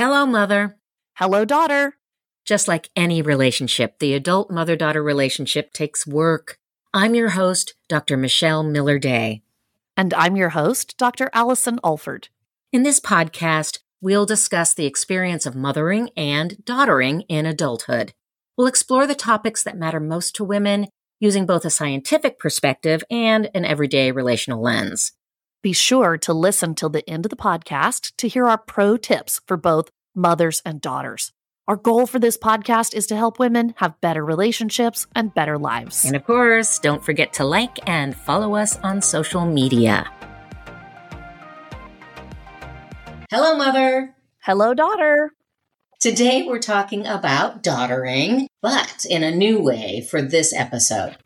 Hello, mother. Hello, daughter. Just like any relationship, the adult mother daughter relationship takes work. I'm your host, Dr. Michelle Miller Day. And I'm your host, Dr. Allison Alford. In this podcast, we'll discuss the experience of mothering and daughtering in adulthood. We'll explore the topics that matter most to women using both a scientific perspective and an everyday relational lens. Be sure to listen till the end of the podcast to hear our pro tips for both mothers and daughters. Our goal for this podcast is to help women have better relationships and better lives. And of course, don't forget to like and follow us on social media. Hello, Mother. Hello, daughter. Today we're talking about daughtering, but in a new way for this episode.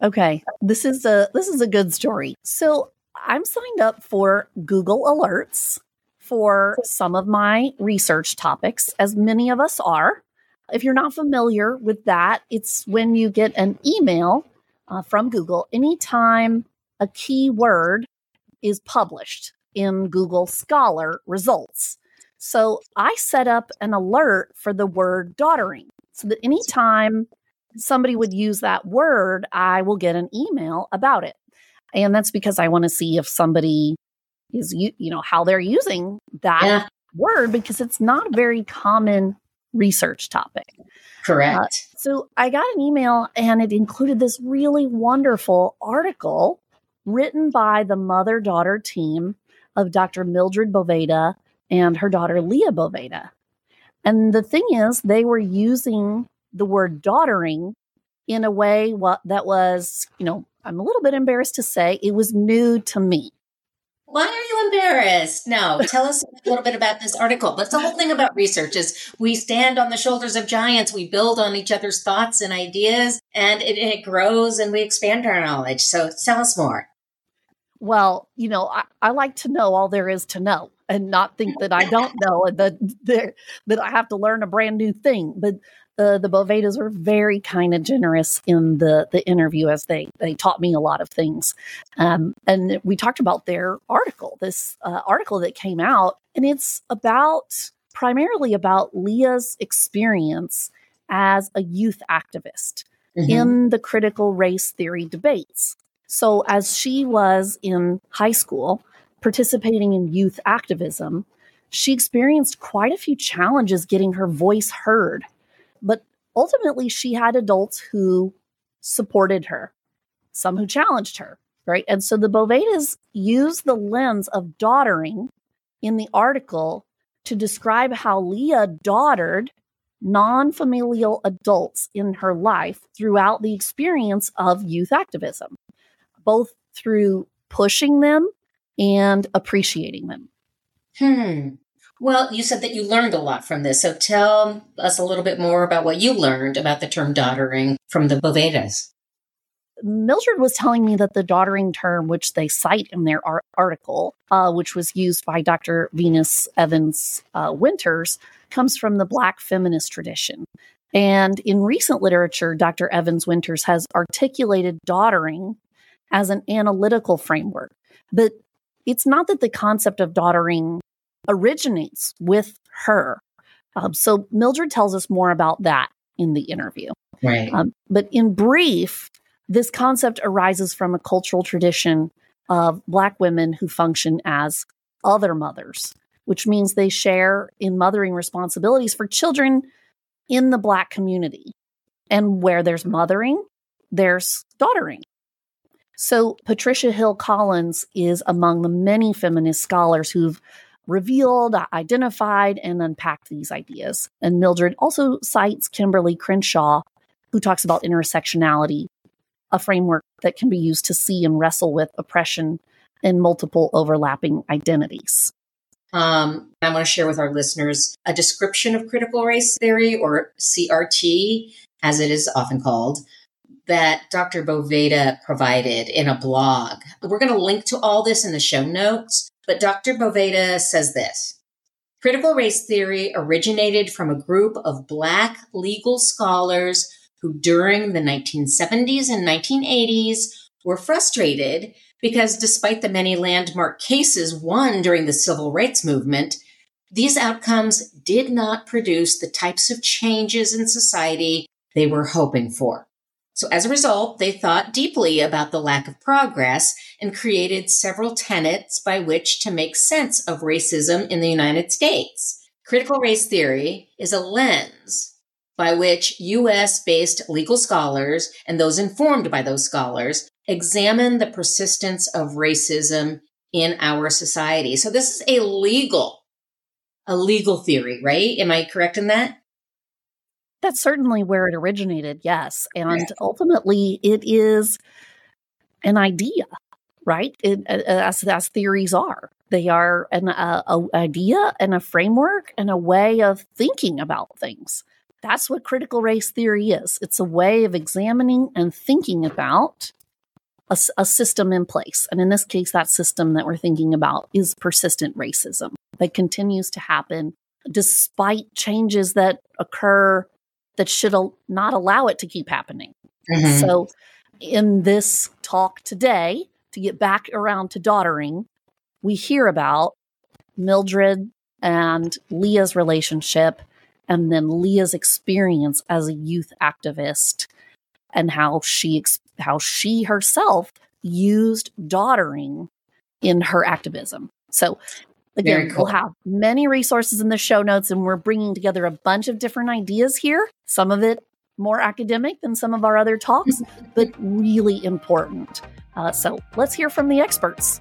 Okay, this is a this is a good story. So, I'm signed up for Google Alerts for some of my research topics, as many of us are. If you're not familiar with that, it's when you get an email uh, from Google anytime a keyword is published in Google Scholar results. So I set up an alert for the word daughtering so that anytime somebody would use that word, I will get an email about it. And that's because I want to see if somebody is you you know how they're using that yeah. word because it's not a very common research topic. Correct. Uh, so I got an email and it included this really wonderful article written by the mother daughter team of Dr. Mildred Boveda and her daughter Leah Boveda. And the thing is, they were using the word daughtering in a way what, that was, you know, I'm a little bit embarrassed to say it was new to me. Why are you embarrassed? No, tell us a little bit about this article. That's the whole thing about research is we stand on the shoulders of giants. We build on each other's thoughts and ideas and it, it grows and we expand our knowledge. So tell us more. Well, you know, I, I like to know all there is to know and not think that I don't know and that, that, that I have to learn a brand new thing. But uh, the Bovedas were very kind and generous in the the interview as they they taught me a lot of things, um, and we talked about their article, this uh, article that came out, and it's about primarily about Leah's experience as a youth activist mm-hmm. in the critical race theory debates. So, as she was in high school participating in youth activism, she experienced quite a few challenges getting her voice heard but ultimately, she had adults who supported her, some who challenged her, right? And so the Bovedas use the lens of daughtering in the article to describe how Leah daughtered non familial adults in her life throughout the experience of youth activism, both through pushing them and appreciating them. Hmm. Well, you said that you learned a lot from this. So tell us a little bit more about what you learned about the term daughtering from the Bovedas. Mildred was telling me that the daughtering term, which they cite in their art- article, uh, which was used by Dr. Venus Evans uh, Winters, comes from the Black feminist tradition. And in recent literature, Dr. Evans Winters has articulated daughtering as an analytical framework. But it's not that the concept of daughtering originates with her. Um, so Mildred tells us more about that in the interview. Right. Um, but in brief, this concept arises from a cultural tradition of Black women who function as other mothers, which means they share in mothering responsibilities for children in the Black community. And where there's mothering, there's daughtering. So Patricia Hill Collins is among the many feminist scholars who've revealed, identified, and unpacked these ideas. And Mildred also cites Kimberlé Crenshaw, who talks about intersectionality, a framework that can be used to see and wrestle with oppression and multiple overlapping identities. Um, I want to share with our listeners a description of critical race theory, or CRT, as it is often called, that Dr. Boveda provided in a blog. We're going to link to all this in the show notes. But Dr. Boveda says this Critical race theory originated from a group of Black legal scholars who, during the 1970s and 1980s, were frustrated because despite the many landmark cases won during the civil rights movement, these outcomes did not produce the types of changes in society they were hoping for. So as a result, they thought deeply about the lack of progress and created several tenets by which to make sense of racism in the United States. Critical race theory is a lens by which US based legal scholars and those informed by those scholars examine the persistence of racism in our society. So this is a legal, a legal theory, right? Am I correct in that? That's certainly where it originated, yes. And ultimately, it is an idea, right? It, as, as theories are. They are an uh, a idea and a framework and a way of thinking about things. That's what critical race theory is. It's a way of examining and thinking about a, a, system in place. And in this case, that system that we're thinking about is persistent racism that continues to happen despite changes that occur that should al- not allow it to keep happening. Mm-hmm. So, in this talk today, to get back around to daughtering, we hear about Mildred and Leah's relationship, and then Leah's experience as a youth activist, and how she how she herself used daughtering in her activism. So Again, cool. we'll have many resources in the show notes, and we're bringing together a bunch of different ideas here. Some of it more academic than some of our other talks, but really important. Uh, so let's hear from the experts.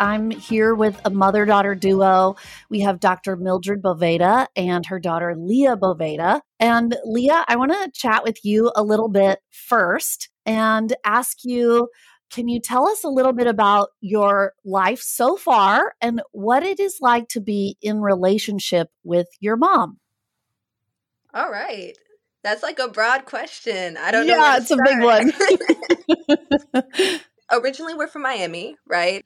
I'm here with a mother daughter duo. We have Dr. Mildred Boveda and her daughter Leah Boveda. And Leah, I want to chat with you a little bit first and ask you can you tell us a little bit about your life so far and what it is like to be in relationship with your mom? All right. That's like a broad question. I don't yeah, know. Yeah, it's a big one. Originally, we're from Miami, right?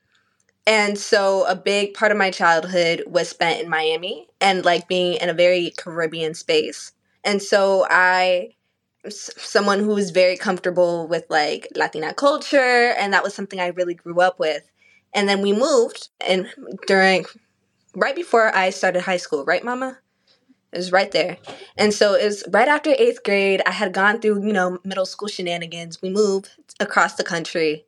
And so a big part of my childhood was spent in Miami and like being in a very Caribbean space. And so I someone who was very comfortable with like Latina culture, and that was something I really grew up with. And then we moved, and during right before I started high school, right, Mama? It was right there. And so it was right after eighth grade. I had gone through, you know, middle school shenanigans. We moved across the country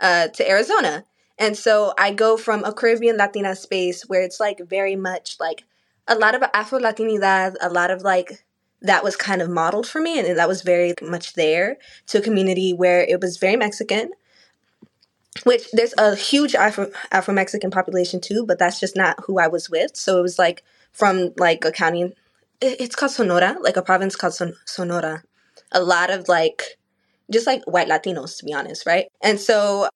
uh, to Arizona. And so I go from a Caribbean Latina space where it's like very much like a lot of Afro Latinidad, a lot of like that was kind of modeled for me and that was very much there to a community where it was very Mexican which there's a huge Afro Afro Mexican population too, but that's just not who I was with. So it was like from like a county, it's called Sonora, like a province called Son- Sonora. A lot of like, just like white Latinos, to be honest, right? And so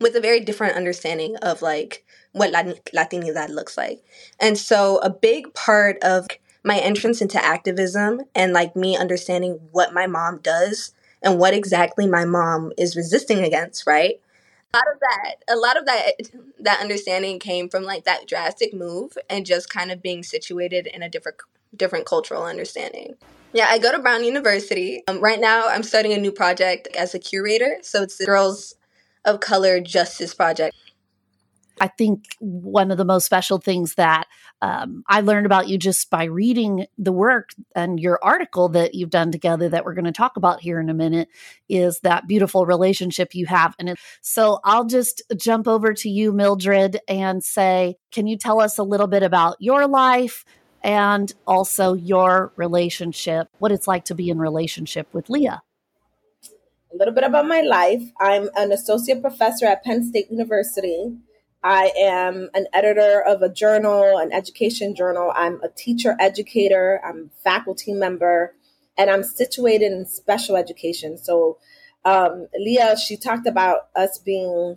with a very different understanding of like what Latin- Latinidad looks like. And so a big part of my entrance into activism and like me understanding what my mom does and what exactly my mom is resisting against, right? A lot of that, a lot of that, that understanding came from like that drastic move and just kind of being situated in a different, different cultural understanding. Yeah, I go to Brown University. Um, right now, I'm starting a new project as a curator. So it's the Girls of Color Justice Project. I think one of the most special things that um, I learned about you just by reading the work and your article that you've done together that we're going to talk about here in a minute is that beautiful relationship you have. And it, so I'll just jump over to you, Mildred, and say, can you tell us a little bit about your life? And also your relationship, what it's like to be in relationship with Leah a little bit about my life. I'm an associate professor at Penn State University. I am an editor of a journal, an education journal. I'm a teacher educator, I'm faculty member, and I'm situated in special education. So, um, Leah, she talked about us being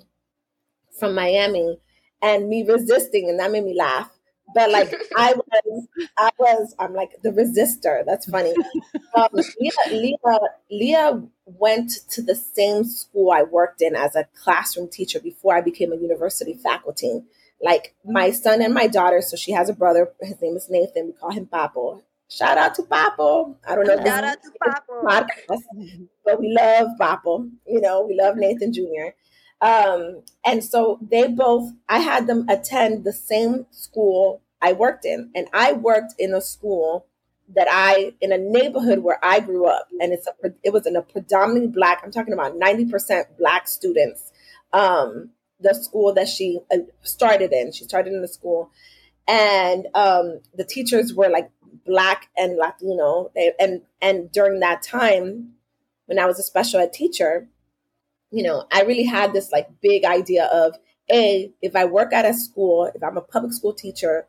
from Miami and me resisting, and that made me laugh. But like I was, I was, I'm like the resistor. That's funny. Um, Leah, Leah, Leah went to the same school I worked in as a classroom teacher before I became a university faculty. Like my son and my daughter, so she has a brother, his name is Nathan, we call him Papo. Shout out to Papo. I don't know. Shout out to Papo. Podcast, but we love Papo. You know, we love Nathan Jr. Um, and so they both, I had them attend the same school I worked in. And I worked in a school that I, in a neighborhood where I grew up. And it's a, it was in a predominantly black, I'm talking about 90% black students. Um, the school that she uh, started in, she started in the school. And um, the teachers were like black and Latino. And, and during that time, when I was a special ed teacher, you know, I really had this like big idea of a if I work at a school, if I'm a public school teacher,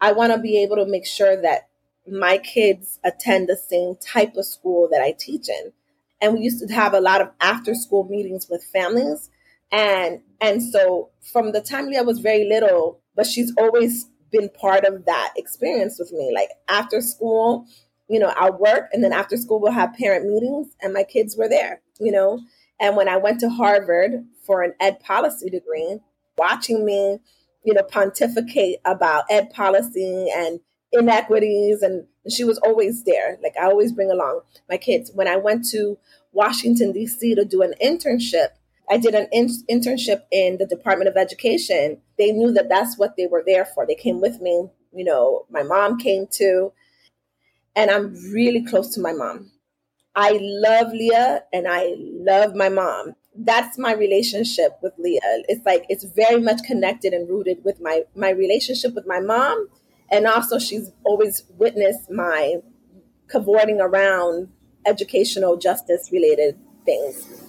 I want to be able to make sure that my kids attend the same type of school that I teach in. And we used to have a lot of after school meetings with families. And and so from the time Leah was very little, but she's always been part of that experience with me. Like after school, you know, I'll work and then after school we'll have parent meetings and my kids were there, you know. And when I went to Harvard for an ed policy degree, watching me, you know, pontificate about ed policy and inequities, and she was always there. Like I always bring along my kids. When I went to Washington, D.C. to do an internship, I did an in- internship in the Department of Education. They knew that that's what they were there for. They came with me. You know, my mom came too. And I'm really close to my mom. I love Leah and I love my mom. That's my relationship with Leah. It's like it's very much connected and rooted with my my relationship with my mom, and also she's always witnessed my cavorting around educational justice related things.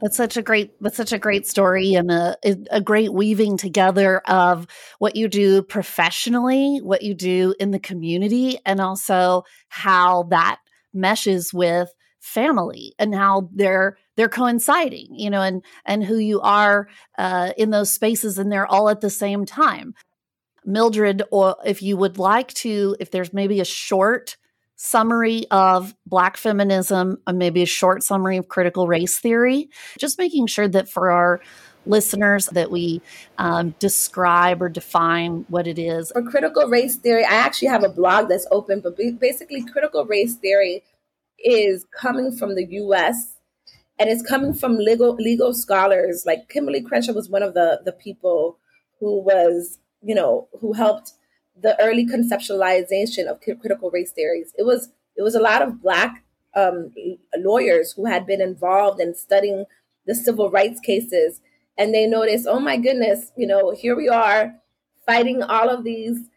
That's such a great that's such a great story and a a great weaving together of what you do professionally, what you do in the community and also how that meshes with family and how they're they're coinciding you know and and who you are uh, in those spaces and they're all at the same time. Mildred or if you would like to if there's maybe a short summary of black feminism and maybe a short summary of critical race theory just making sure that for our listeners that we um, describe or define what it is. For critical race theory, I actually have a blog that's open, but basically, critical race theory is coming from the US and it's coming from legal legal scholars. Like Kimberlé Crenshaw was one of the, the people who was, you know, who helped the early conceptualization of critical race theories. It was it was a lot of black um, lawyers who had been involved in studying the civil rights cases and they notice, oh my goodness, you know, here we are fighting all of these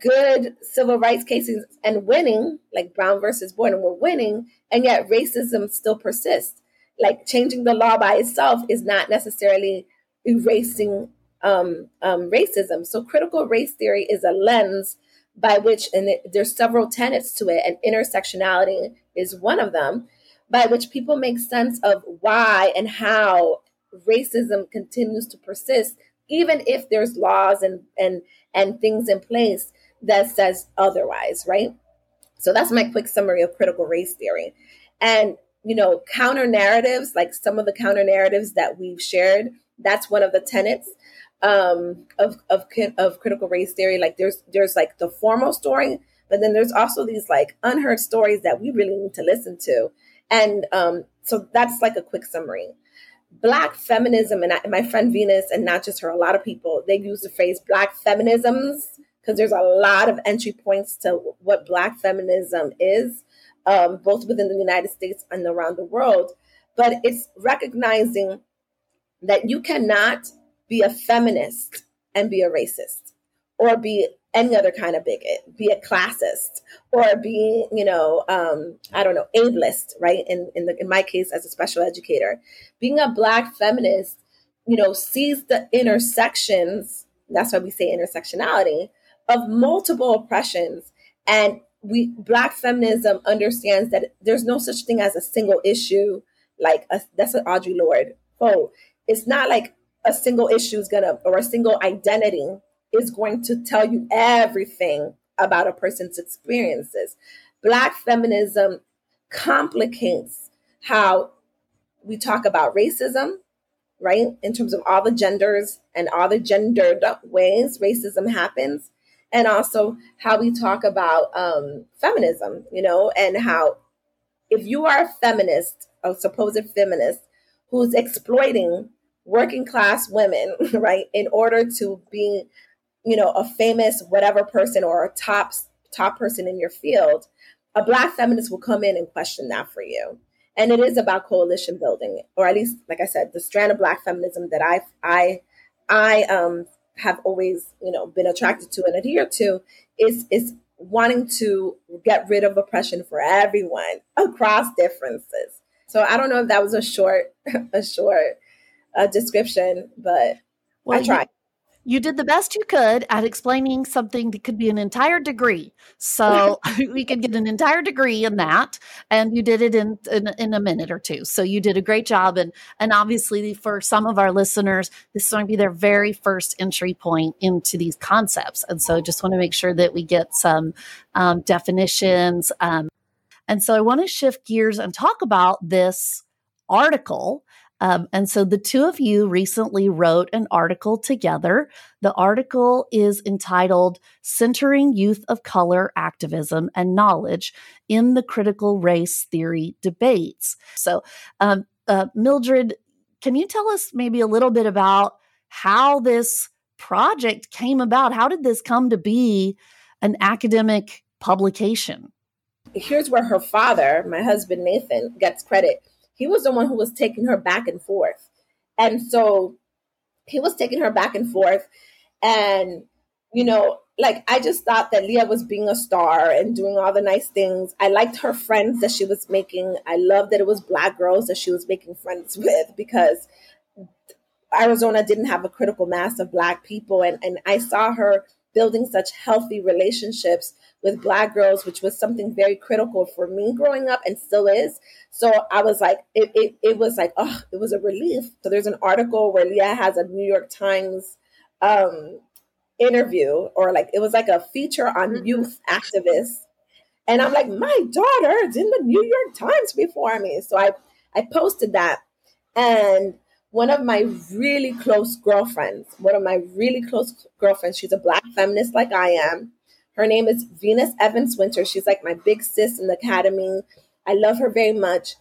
good civil rights cases and winning, like Brown versus Board, and we're winning, and yet racism still persists. Like changing the law by itself is not necessarily erasing um, um, racism. So critical race theory is a lens by which, and it, there's several tenets to it, and intersectionality is one of them, by which people make sense of why and how racism continues to persist, even if there's laws and and and things in place that says otherwise, right? So that's my quick summary of critical race theory. And you know, counter narratives, like some of the counter narratives that we've shared, that's one of the tenets um, of, of of critical race theory. Like there's there's like the formal story, but then there's also these like unheard stories that we really need to listen to. And um, so that's like a quick summary. Black feminism, and, my friend Venus, and not just her, a lot of people, they use the phrase Black feminisms because there's a lot of entry points to what Black feminism is, um, both within the United States and around the world. But it's recognizing that you cannot be a feminist and be a racist or be any other kind of bigot, be a classist or be, you know, um, I don't know, ableist, right? In in, the, in my case, as a special educator, being a black feminist, you know, sees the intersections. That's why we say intersectionality of multiple oppressions, and we black feminism understands that there's no such thing as a single issue. Like a, that's an Audre Lorde quote. It's not like a single issue is gonna or a single identity is going to tell you everything about a person's experiences. Black feminism complicates how we talk about racism, right? In terms of all the genders and all the gendered ways racism happens. and also how we talk about um, feminism, you know, and how if you are a feminist, a supposed feminist, who's exploiting working class women, right, in order to be, you know, a famous whatever person or a top top person in your field, a black feminist will come in and question that for you. And it is about coalition building, or at least, like I said, the strand of black feminism that I I I um have always, you know, been attracted to and adhere to is is wanting to get rid of oppression for everyone across differences. So I don't know if that was a short a short uh, description, but well, I tried you did the best you could at explaining something that could be an entire degree. So we could get an entire degree in that, and you did it in, in, in a minute or two. So you did a great job, and and obviously for some of our listeners, this is going to be their very first entry point into these concepts, and so just want to make sure that we get some um, definitions. Um, and so I want to shift gears and talk about this article um, and so the two of you recently wrote an article together. The article is entitled Centering Youth of Color Activism and Knowledge in the Critical Race Theory Debates. So, um, uh, Mildred, can you tell us maybe a little bit about how this project came about? How did this come to be an academic publication? Here's where her father, my husband Nathan, gets credit he was the one who was taking her back and forth. And so he was taking her back and forth. And, you know, like I just thought that Leah was being a star and doing all the nice things. I liked her friends that she was making. I loved that it was black girls that she was making friends with because Arizona didn't have a critical mass of black people. And, and I saw her building such healthy relationships with black girls, which was something very critical for me growing up and still is. So I was like, it, it, it was like, oh, it was a relief. So there's an article where Leah has a New York Times um, interview, or like it was like a feature on mm-hmm. youth activists. And I'm like, my daughter is in the New York Times before me. So I, I posted that. And one of my really close girlfriends, one of my really close girlfriends, she's a black feminist like I am. Her name is Venus Evans Winter. She's like my big sis in the academy. I love her very much.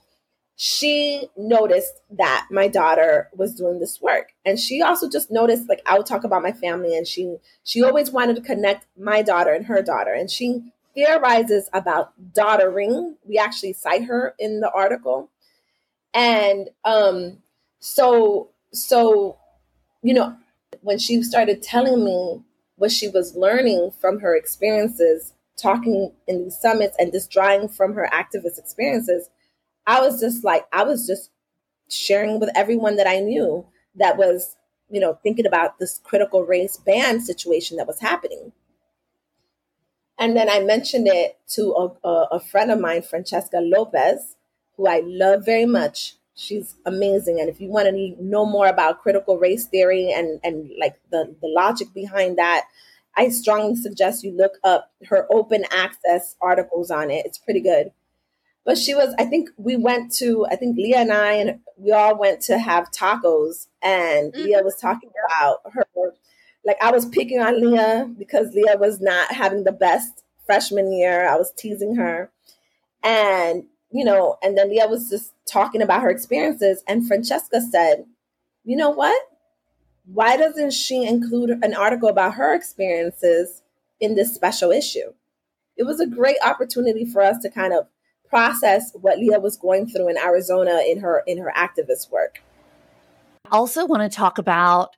She noticed that my daughter was doing this work. And she also just noticed like I would talk about my family and she she always wanted to connect my daughter and her daughter. And she theorizes about daughtering. We actually cite her in the article. And um so so you know when she started telling me what she was learning from her experiences talking in these summits and just drawing from her activist experiences, I was just like, I was just sharing with everyone that I knew that was, you know, thinking about this critical race ban situation that was happening. And then I mentioned it to a, a, a friend of mine, Francesca Lopez, who I love very much. She's amazing. And if you want to know more about critical race theory and, and like the, the logic behind that, I strongly suggest you look up her open access articles on it. It's pretty good. But she was, I think we went to, I think Leah and I, and we all went to have tacos. And mm-hmm. Leah was talking about her, like I was picking on Leah because Leah was not having the best freshman year. I was teasing her. And, you know, and then Leah was just talking about her experiences. And Francesca said, you know what? why doesn't she include an article about her experiences in this special issue? It was a great opportunity for us to kind of process what Leah was going through in Arizona in her in her activist work. I also want to talk about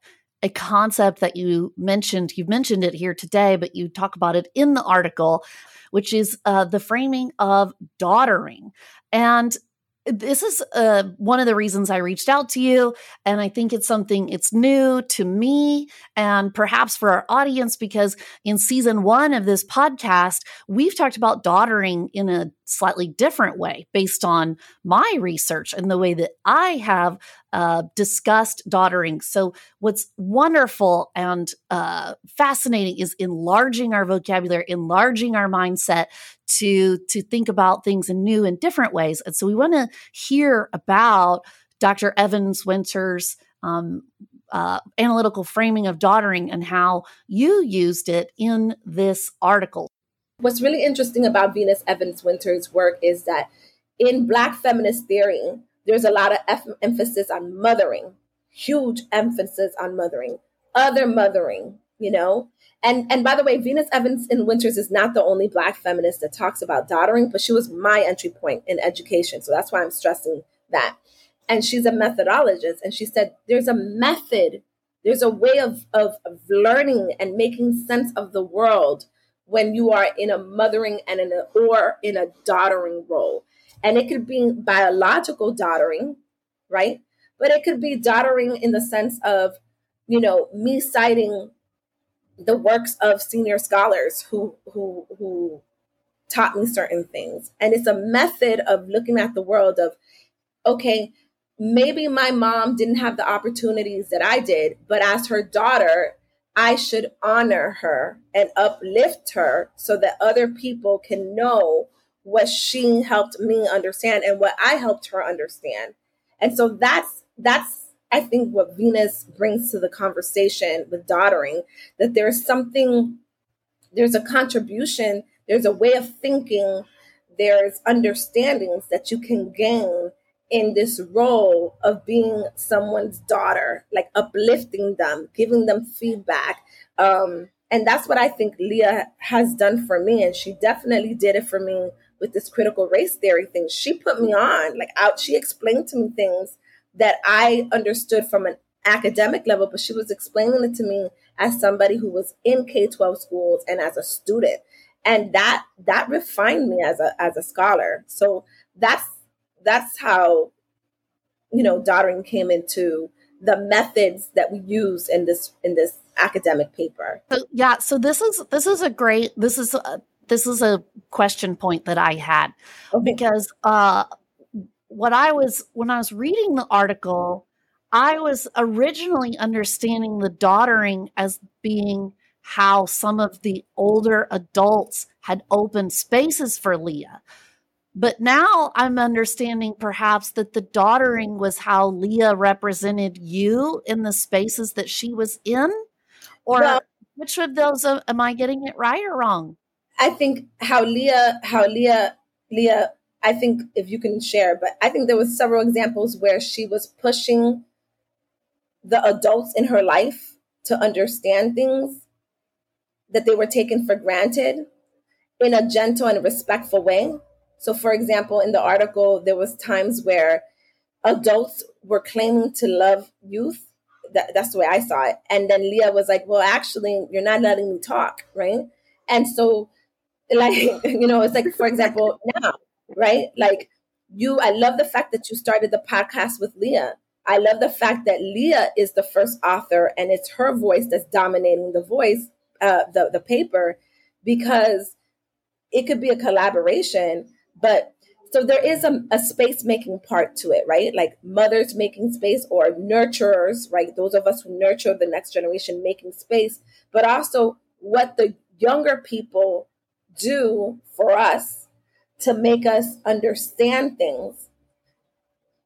a concept that you mentioned. You've mentioned it here today, but you talk about it in the article, which is uh, the framing of daughtering. And this is uh, one of the reasons I reached out to you. And I think it's something, it's new to me and perhaps for our audience, because in season one of this podcast, we've talked about daughtering in a slightly different way based on my research and the way that I have uh, discussed daughtering. So, what's wonderful and uh, fascinating is enlarging our vocabulary, enlarging our mindset to to think about things in new and different ways. And so, we want to hear about Dr. Evans Winter's um, uh, analytical framing of daughtering and how you used it in this article. What's really interesting about Venus Evans Winter's work is that in Black feminist theory, there's a lot of f- emphasis on mothering, huge emphasis on mothering, other mothering, you know? And and by the way, Venus Evans in Winters is not the only black feminist that talks about daughtering, but she was my entry point in education. So that's why I'm stressing that. And she's a methodologist. And she said there's a method, there's a way of, of, of learning and making sense of the world when you are in a mothering and in a or in a daughtering role. And it could be biological daughtering, right? But it could be daughtering in the sense of, you know, me citing the works of senior scholars who who who taught me certain things. And it's a method of looking at the world of, okay, maybe my mom didn't have the opportunities that I did, but as her daughter, I should honor her and uplift her so that other people can know what she helped me understand and what I helped her understand. And so that's that's I think what Venus brings to the conversation with daughtering that there's something there's a contribution, there's a way of thinking, there's understandings that you can gain in this role of being someone's daughter, like uplifting them, giving them feedback. Um, and that's what I think Leah has done for me. And she definitely did it for me with this critical race theory thing. She put me on, like out, she explained to me things that I understood from an academic level, but she was explaining it to me as somebody who was in K 12 schools and as a student. And that that refined me as a as a scholar. So that's that's how you know daughtering came into the methods that we use in this in this academic paper. So, yeah, so this is this is a great this is a, this is a question point that I had okay. because uh what I was when I was reading the article, I was originally understanding the daughtering as being how some of the older adults had opened spaces for Leah. But now I'm understanding perhaps that the daughtering was how Leah represented you in the spaces that she was in? Or well, which of those uh, am I getting it right or wrong? I think how Leah how Leah Leah I think if you can share, but I think there was several examples where she was pushing the adults in her life to understand things that they were taken for granted in a gentle and respectful way. So for example, in the article there was times where adults were claiming to love youth. That, that's the way I saw it. And then Leah was like, well, actually, you're not letting me talk, right? And so like, you know, it's like, for example, now right? Like you, I love the fact that you started the podcast with Leah. I love the fact that Leah is the first author and it's her voice that's dominating the voice, uh, the, the paper, because it could be a collaboration, but so there is a, a space making part to it, right? Like mothers making space or nurturers, right? Those of us who nurture the next generation making space, but also what the younger people do for us to make us understand things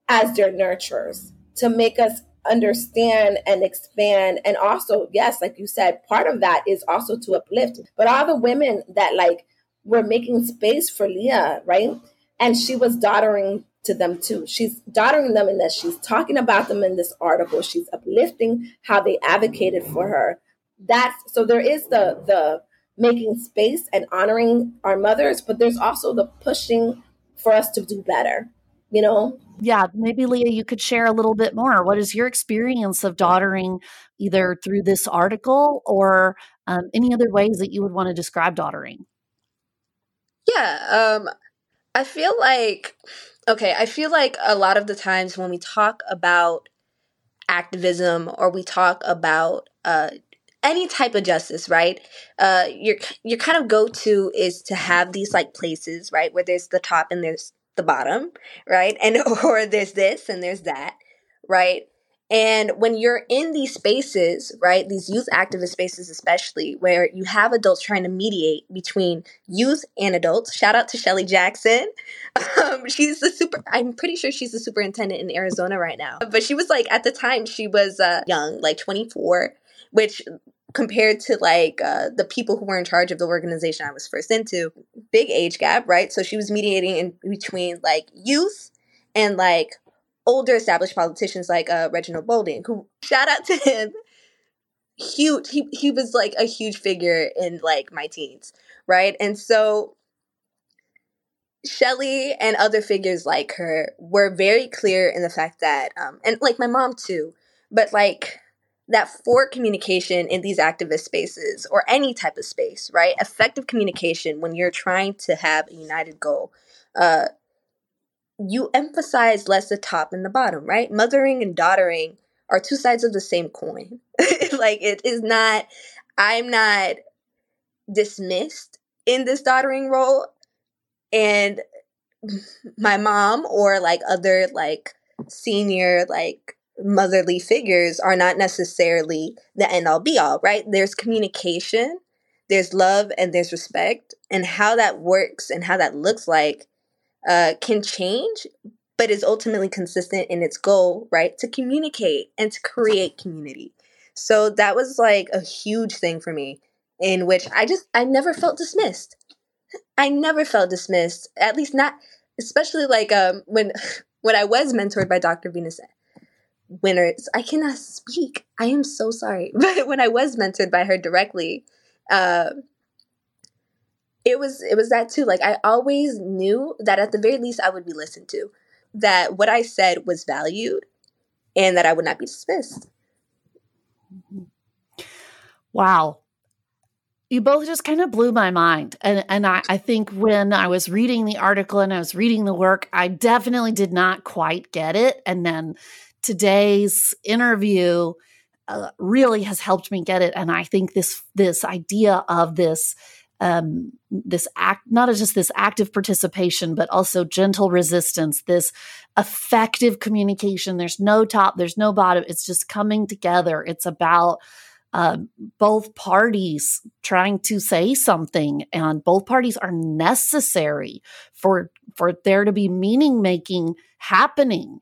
as their nurturers, to make us understand and expand. And also, yes, like you said, part of that is also to uplift. But all the women that like were making space for Leah, right? And she was daughtering to them too. She's daughtering them in that she's talking about them in this article. She's uplifting how they advocated for her. That's so there is the the making space and honoring our mothers, but there's also the pushing for us to do better, you know? Yeah, maybe Leah, you could share a little bit more. What is your experience of daughtering either through this article or um, any other ways that you would want to describe daughtering? Yeah, um, I feel like, okay, I feel like a lot of the times when we talk about activism or we talk about uh, any type of justice, right? Uh, your your kind of go to is to have these like places, right, where there's the top and there's the bottom, right, and or there's this and there's that, right, And when you're in these spaces, right, these youth activist spaces, especially where you have adults trying to mediate between youth and adults, shout out to Shelly Jackson. Um, she's the super, I'm pretty sure she's the superintendent in Arizona right now. But she was like, at the time, she was uh, young, like 24, which compared to like uh, the people who were in charge of the organization I was first into, big age gap, right? So she was mediating in between like youth and like older established politicians like uh, Reginald Bolding, who shout out to him. Huge, he he was like a huge figure in like my teens, right? And so Shelly and other figures like her were very clear in the fact that, um, and like my mom too, but like that for communication in these activist spaces or any type of space, right? Effective communication when you're trying to have a united goal, uh, you emphasize less the top and the bottom, right? Mothering and daughtering are two sides of the same coin. like it is not, I'm not dismissed in this daughtering role. And my mom or like other like senior like motherly figures are not necessarily the end all be all, right? There's communication, there's love, and there's respect. And how that works and how that looks like uh, can change, but is ultimately consistent in its goal, right? To communicate and to create community. So that was like a huge thing for me, in which I just, I never felt dismissed. I never felt dismissed, at least not, especially like um, when when I was mentored by Dr. Venus Winters. I cannot speak. I am so sorry. But when I was mentored by her directly, uh, it was it was that too. Like I always knew that at the very least I would be listened to, that what I said was valued, and that I would not be dismissed. Wow. You both just kind of blew my mind. And and I, I think when I was reading the article and I was reading the work, I definitely did not quite get it. And then today's interview uh, really has helped me get it. And I think this this idea of this um, this act, not just this active participation, but also gentle resistance, this effective communication. There's no top, there's no bottom. It's just coming together. It's about uh, both parties trying to say something, and both parties are necessary for for there to be meaning making happening.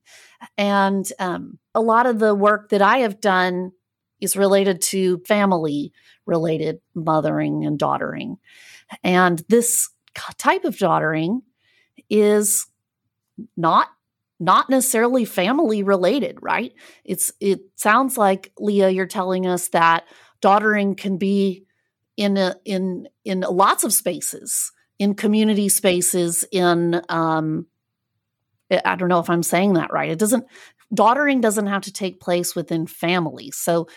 And um, a lot of the work that I have done is related to family related mothering and daughtering. And this type of daughtering is not not necessarily family related, right? It's it sounds like Leah you're telling us that daughtering can be in a, in in lots of spaces, in community spaces, in um I don't know if I'm saying that right. It doesn't daughtering doesn't have to take place within families. So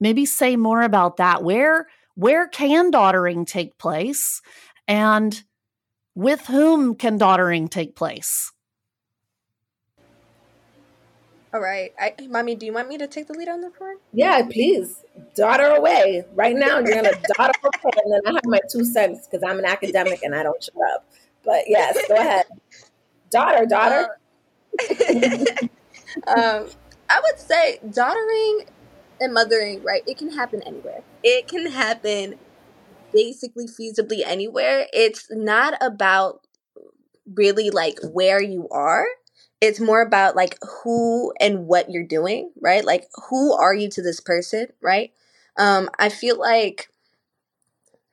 maybe say more about that. Where where can daughtering take place and with whom can daughtering take place? All right. I, mommy, do you want me to take the lead on this one? Yeah, please. Daughter away. Right now, you're going to daughter away, and then I have my two cents because I'm an academic and I don't shut up. But yes, go ahead. Daughter, daughter. Uh, um, I would say daughtering and mothering, right? It can happen anywhere. It can happen basically feasibly anywhere. It's not about really like where you are. It's more about like who and what you're doing, right? Like who are you to this person, right? Um I feel like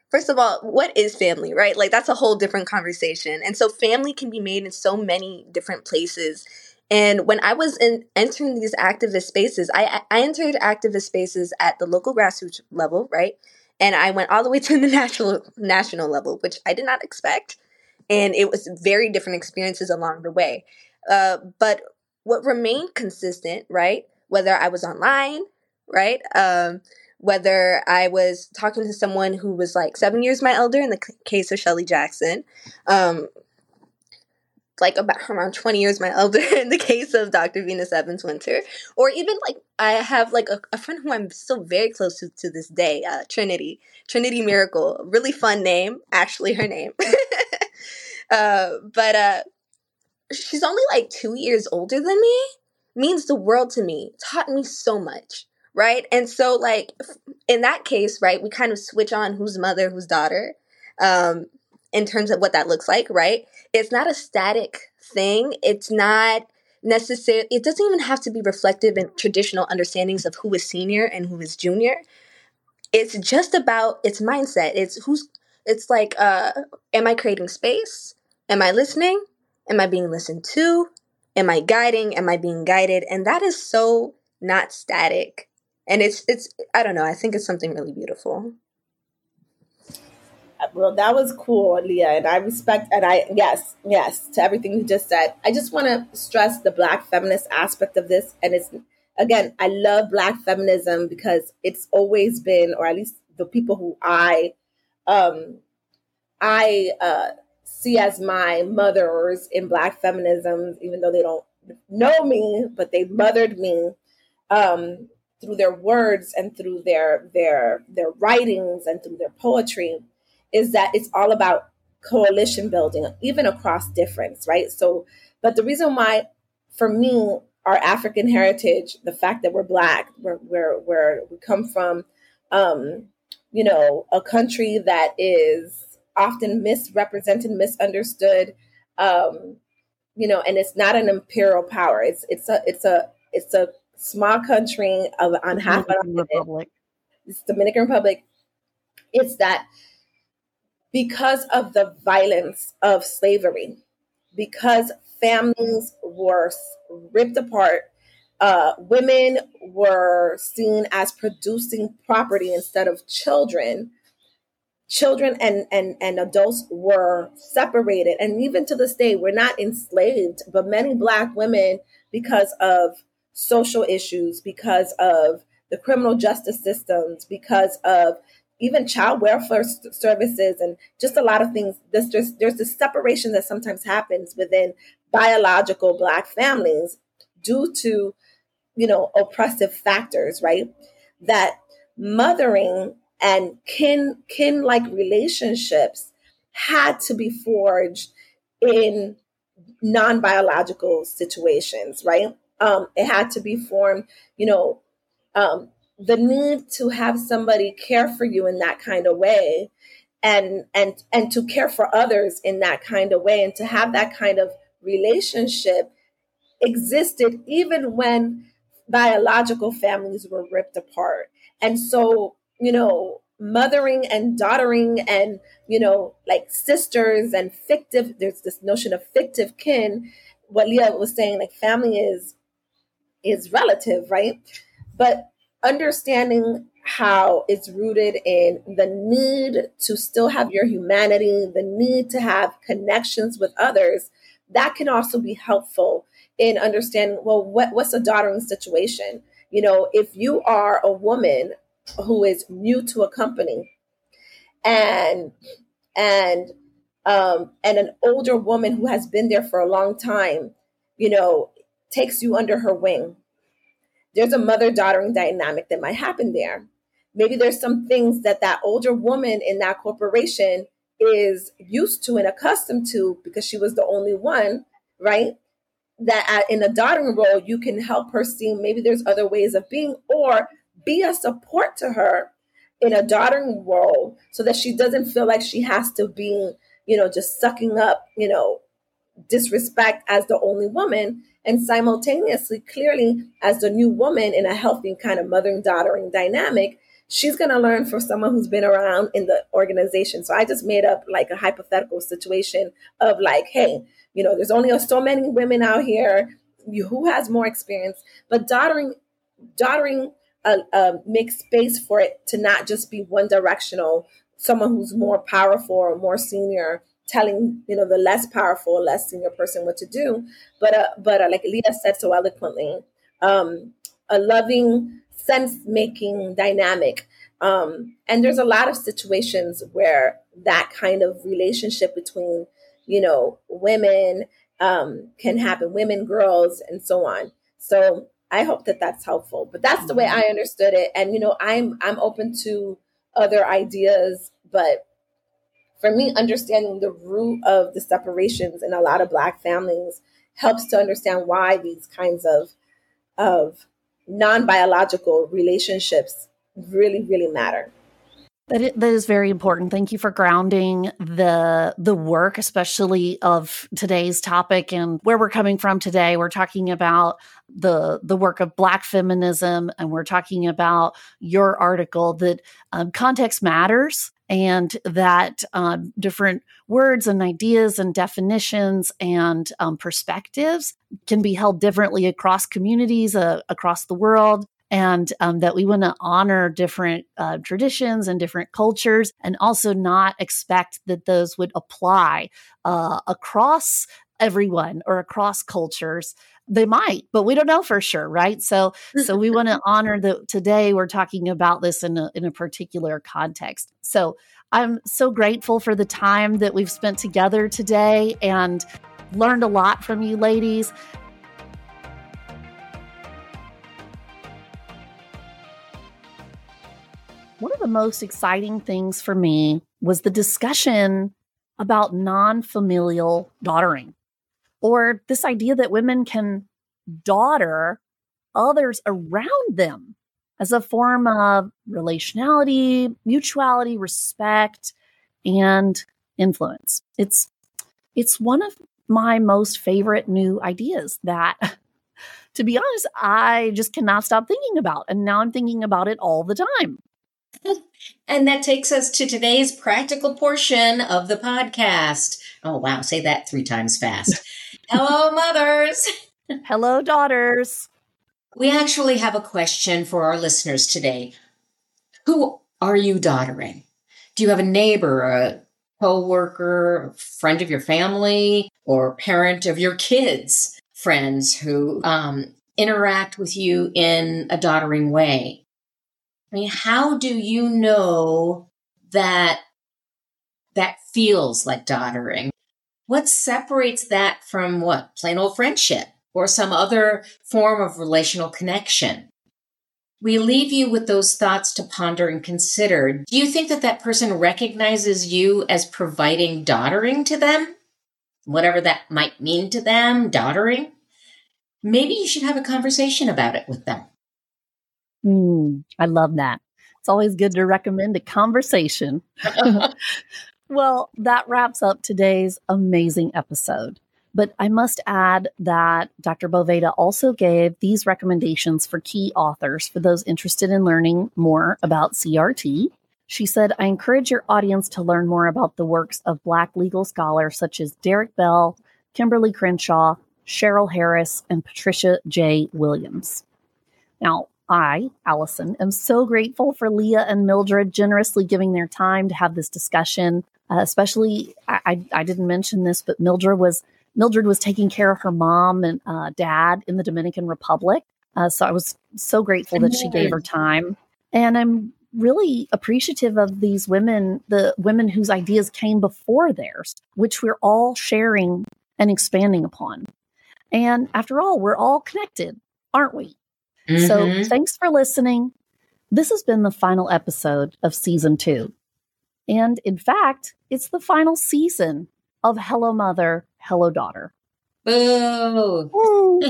first of all, what is family, right? Like that's a whole different conversation. And so family can be made in so many different places and when I was in entering these activist spaces, I, I entered activist spaces at the local grassroots level, right? And I went all the way to the national national level, which I did not expect. And it was very different experiences along the way. Uh, but what remained consistent, right? Whether I was online, right? Um, whether I was talking to someone who was like seven years my elder in the case of Shelly Jackson, um, like about around 20 years my elder in the case of Dr. Venus Evans Winter. Or even like I have like a, a friend who I'm still very close to to this day, uh, Trinity. Trinity Miracle. Really fun name, actually her name. uh, but uh, she's only like two years older than me. means the world to me, taught me so much, right? And so, like, in that case, right, we kind of switch on who's mother, who's daughter, um, in terms of what that looks like, right? It's not a static thing. It's not necessary. It doesn't even have to be reflective in traditional understandings of who is senior and who is junior. It's just about its mindset. It's who's. It's like, uh, am I creating space? Am I listening? Am I being listened to? Am I guiding? Am I being guided? And that is so not static. And it's it's I don't know, I think it's something really beautiful. Well, that was cool, Leah, and I respect and I yes, yes, to everything you just said. I just want to stress the black feminist aspect of this and it's again, I love black feminism because it's always been or at least the people who I um I uh see as my mothers in black feminism, even though they don't know me, but they mothered me um, through their words and through their their their writings and through their poetry, is that it's all about coalition building, even across difference, right? So, but the reason why, for me, our African heritage, the fact that we're black, we're, we're, we're we come from, um, you know, a country that is often misrepresented, misunderstood. Um, you know, and it's not an imperial power. It's it's a it's a it's a small country of on half Dominican of Republic. It's Dominican Republic. It's that because of the violence of slavery, because families were ripped apart, uh, women were seen as producing property instead of children children and, and, and adults were separated. And even to this day, we're not enslaved, but many Black women, because of social issues, because of the criminal justice systems, because of even child welfare services and just a lot of things. There's just there's this separation that sometimes happens within biological black families due to, you know, oppressive factors, right? That mothering and kin kin like relationships had to be forged in non-biological situations right um, it had to be formed you know um, the need to have somebody care for you in that kind of way and and and to care for others in that kind of way and to have that kind of relationship existed even when biological families were ripped apart and so you know, mothering and daughtering and, you know, like sisters and fictive, there's this notion of fictive kin. What Leah was saying, like family is is relative, right? But understanding how it's rooted in the need to still have your humanity, the need to have connections with others, that can also be helpful in understanding well what, what's a daughtering situation you know if you are a woman who is new to a company and and um, and an older woman who has been there for a long time, you know, takes you under her wing. There's a mother daughter dynamic that might happen there. Maybe there's some things that that older woman in that corporation is used to and accustomed to because she was the only one, right? That in a daughtering role, you can help her see maybe there's other ways of being, or be a support to her in a daughtering role so that she doesn't feel like she has to be, you know, just sucking up, you know, disrespect as the only woman and simultaneously clearly as the new woman in a healthy kind of mothering daughtering dynamic she's going to learn from someone who's been around in the organization. So i just made up like a hypothetical situation of like hey you know there's only so many women out here. Who has more experience? But daughtering daughtering uh, uh, space for it to not just be one directional, someone who's more powerful or more senior telling you know the less powerful, less senior person what to do, but uh, but uh, like Leah said so eloquently, um, a loving sense making dynamic. Um, and there's a lot of situations where that kind of relationship between you know women um, can happen, women, girls, and so on. So I hope that that's helpful. But that's the way I understood it. And you know, I'm I'm open to other ideas, but for me, understanding the root of the separations in a lot of Black families helps to understand why these kinds of of non biological relationships really, really matter. That that is very important. Thank you for grounding the the work, especially of today's topic and where we're coming from today. We're talking about the the work of Black feminism, and we're talking about your article that um, context matters, and that um, different words and ideas and definitions and um, perspectives can be held differently across communities uh, across the world and um, that we want to honor different uh, traditions and different cultures and also not expect that those would apply uh, across everyone or across cultures. They might but we don't know for sure right? So so we want to honor that today we're talking about this in a, in a particular context. So i'm so grateful for the time that we've spent together today and learned a lot from you ladies one of the most exciting things for me was the discussion about non familial daughtering, or this idea that women can daughter others around them as a form of relationality, mutuality, respect, and influence. It's it's one of my most favorite new ideas that to be honest, I just cannot stop thinking about. And now I'm thinking about it all the time. And that takes us to today's practical portion of the podcast. Oh, wow. Say that three times fast. Hello, mothers. Hello, daughters. We actually have a question for our listeners today. Who are you daughtering? Do you have a neighbor, a co-worker, a friend of your family, or parent of your kids, friends who um, interact with you in a daughtering way? I mean, how do you know that that feels like daughtering? What separates that from what? Plain old friendship or some other form of relational connection? We leave you with those thoughts to ponder and consider. Do you think that that person recognizes you as providing daughtering to them? Whatever that might mean to them, daughtering? Maybe you should have a conversation about it with them. Mm, I love that. It's always good to recommend a conversation. well, that wraps up today's amazing episode. But I must add that Dr. Boveda also gave these recommendations for key authors for those interested in learning more about CRT. She said, I encourage your audience to learn more about the works of Black legal scholars such as Derrick Bell, Kimberlé Crenshaw, Cheryl Harris, and Patricia J. Williams. Now, I, Allison, am so grateful for Leah and Mildred generously giving their time to have this discussion. Uh, especially, I, I, I, didn't mention this, but Mildred was Mildred was taking care of her mom and uh, dad in the Dominican Republic. Uh, so I was so grateful that she gave her time, and I'm really appreciative of these women, the women whose ideas came before theirs, which we're all sharing and expanding upon. And after all, we're all connected, aren't we? Mm-hmm. So thanks for listening. This has been the final episode of season two. And in fact, it's the final season of Hello Mother, Hello Daughter. Boo!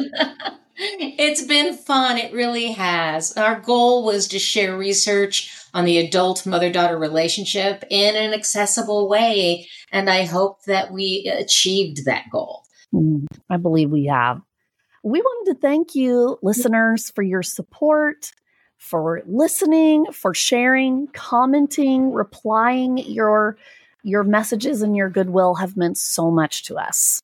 it's been fun. It really has. Our goal was to share research on the adult mother daughter relationship in an accessible way. And I hope that we achieved that goal. Mm, I believe we have. We wanted to thank you, listeners, for your support, for listening, for sharing, commenting, replying. Your your messages and your goodwill have meant so much to us.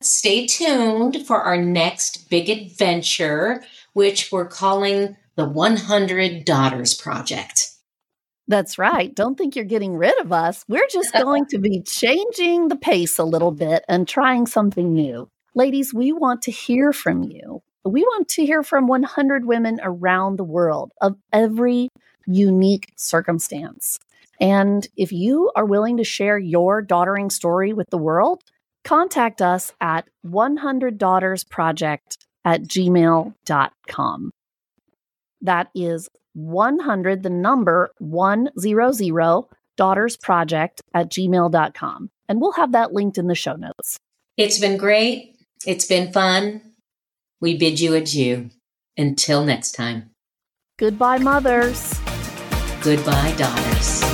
Stay tuned for our next big adventure, which we're calling the 100 Daughters Project. That's right. Don't think you're getting rid of us. We're just going to be changing the pace a little bit and trying something new. Ladies, we want to hear from you. We want to hear from 100 women around the world of every unique circumstance. And if you are willing to share your daughtering story with the world, contact us at 100daughtersproject at gmail.com. That is 100, the number 100 daughtersproject at gmail.com. And we'll have that linked in the show notes. It's been great. It's been fun. We bid you adieu. Until next time. Goodbye, mothers. Goodbye, daughters.